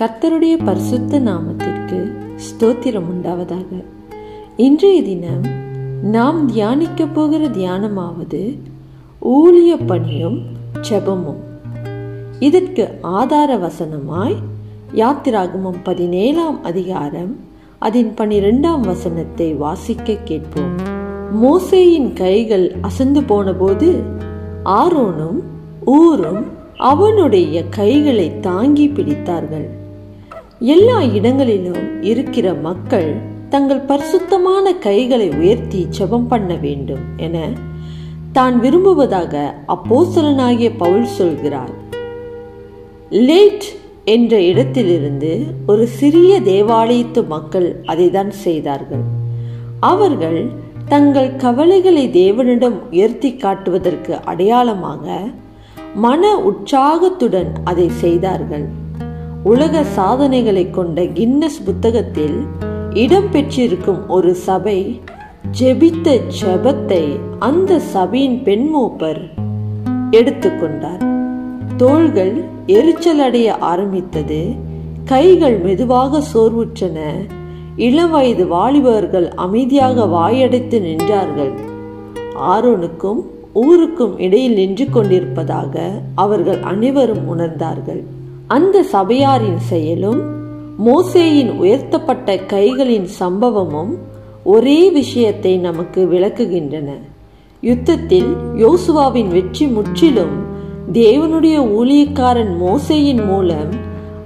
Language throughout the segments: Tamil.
கர்த்தருடைய பரிசுத்த நாமத்திற்கு ஸ்தோத்திரம் உண்டாவதாக. இன்றைய தினம் நாம் தியானிக்க போகிற தியானமாவது ஊழிய பணியும் ஜெபமும். இதற்கு ஆதார வசனமாய் யாத்திராகமம் பதினேழாம் அதிகாரம் அதன் பனிரெண்டாம் வசனத்தை வாசிக்க கேட்போம். மோசேயின் கைகள் அசந்து போனபோது ஆரோனும் ஊரும் அவனுடைய கைகளை தாங்கி பிடித்தார்கள். எல்லா இடங்களிலும் இருக்கிற மக்கள் தங்கள் பரிசுத்தமான கைகளை உயர்த்தி ஜெபம் பண்ண வேண்டும் என தான் விரும்புவதாக அப்போசலனாகிய பவுல் சொல்கிறார். லேட் என்ற இடத்திலிருந்து ஒரு சிறிய தேவாலயத்து மக்கள் அதைதான் செய்தார்கள். அவர்கள் தங்கள் கவலைகளை தேவனிடம் உயர்த்தி காட்டுவதற்கு அடையாளமாக மன உற்சாகத்துடன் அதை செய்தார்கள். உலக சாதனைகளை கொண்ட கின்னஸ் புத்தகத்தில் இடம் பெற்றிருக்கும் ஒரு சபை ஜெபித்த ஜெபத்தை அந்த சபையின் பெண்மூப்பர் எடுத்துக்கொண்டார் தோள்கள் எரிச்சல் அடைய ஆரம்பித்தது. கைகள் மெதுவாக சோர்வுற்றன. இளம் வயது வாலிபர்கள் அமைதியாக வாயடைத்து நின்றார்கள். ஆரோனுக்கும் ஊருக்கும் இடையில் நின்று கொண்டிருப்பதாக அவர்கள் அனைவரும் உணர்ந்தார்கள். அந்த சபையாரின் செயலும் மோசேயின் உயர்த்தப்பட்ட கைகளின் சம்பவமும் ஒரே விஷயத்தை நமக்கு விளக்குகின்றன. யுத்தத்தில் யோசுவாவின் வெற்றி முற்றிலும் தேவனுடைய ஊழியக்காரன் மோசையின் மூலம்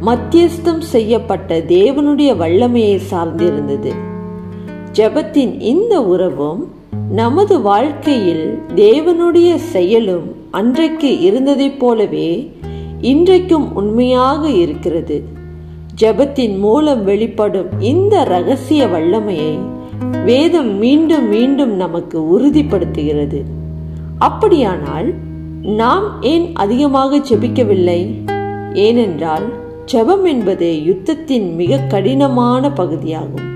மத்தியஸ்தம் செய்யப்பட்ட தேவனுடைய வல்லமையை சார்ந்திருந்தது. ஜபத்தின் இந்த உறவும் நமது வாழ்க்கையில் தேவனுடைய செயலும் அன்றைக்கு இருந்ததைப் போலவே இன்றைக்கும் உண்மையாக இருக்கிறது. ஜபத்தின் மூலம் வெளிப்படும் இந்த ரகசிய வல்லமையை வேதம் மீண்டும் மீண்டும் நமக்கு உறுதிப்படுத்துகிறது. அப்படியானால் நாம் ஏன் அதிகமாக ஜெபிக்கவில்லை? ஏனென்றால் ஜெபம் என்பது யுத்தத்தின் மிக கடினமான பகுதியாகும்.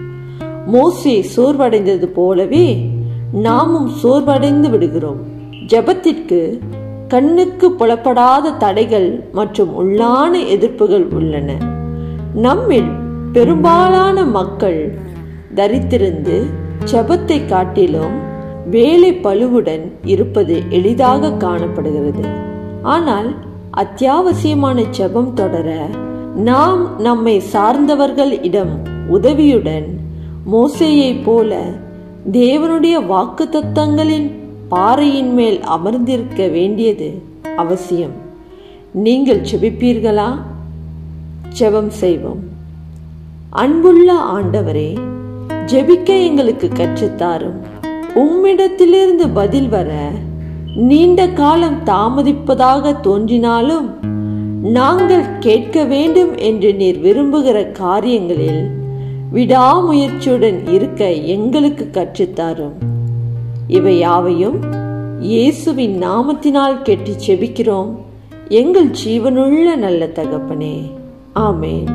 மோசே சோர்வடைந்தது போலவே நாமும் சோர்வடைந்து விடுகிறோம். ஜெபத்திற்கு கண்ணுக்கு புலப்படாத தடைகள் மற்றும் உள்ளான எதிர்ப்புகள் உள்ளன. நம்மில் பெரும்பாலான மக்கள் தரித்திருந்து ஜபத்தை காட்டிலும் வேலை பழுவுடன் இருப்பது எளிதாக காணப்படுகிறது. ஆனால் அத்தியாவசியமான செபம் தொடர நாம் நம்மை சார்ந்தவர்கள் இடம் உதவியுடன் மோசையைப் போல தேவனுடைய வாக்கு தத்தங்களின் பாறையின் மேல் அமர்ந்திருக்க வேண்டியது அவசியம். நீங்கள் ஜெபிப்பீர்களா செபம் செய்வோம். அன்புள்ள ஆண்டவரே ஜெபிக்க எங்களுக்கு கற்றுத்தாரும். உம்மிடத்திலிருந்து பதில் வர நீண்ட காலம் தாமதிப்பதாக தோன்றினாலும் நாங்கள் கேட்க வேண்டும் என்று நீர் விரும்புகிற காரியங்களில் விடாமுயற்சியுடன் இருக்க எங்களுக்கு கற்றுத்தாரும். இவை யாவையும் இயேசுவின் நாமத்தினால் கேட்டு செபிக்கிறோம். எங்கள் ஜீவனுள்ள நல்ல தகப்பனே. ஆமேன்.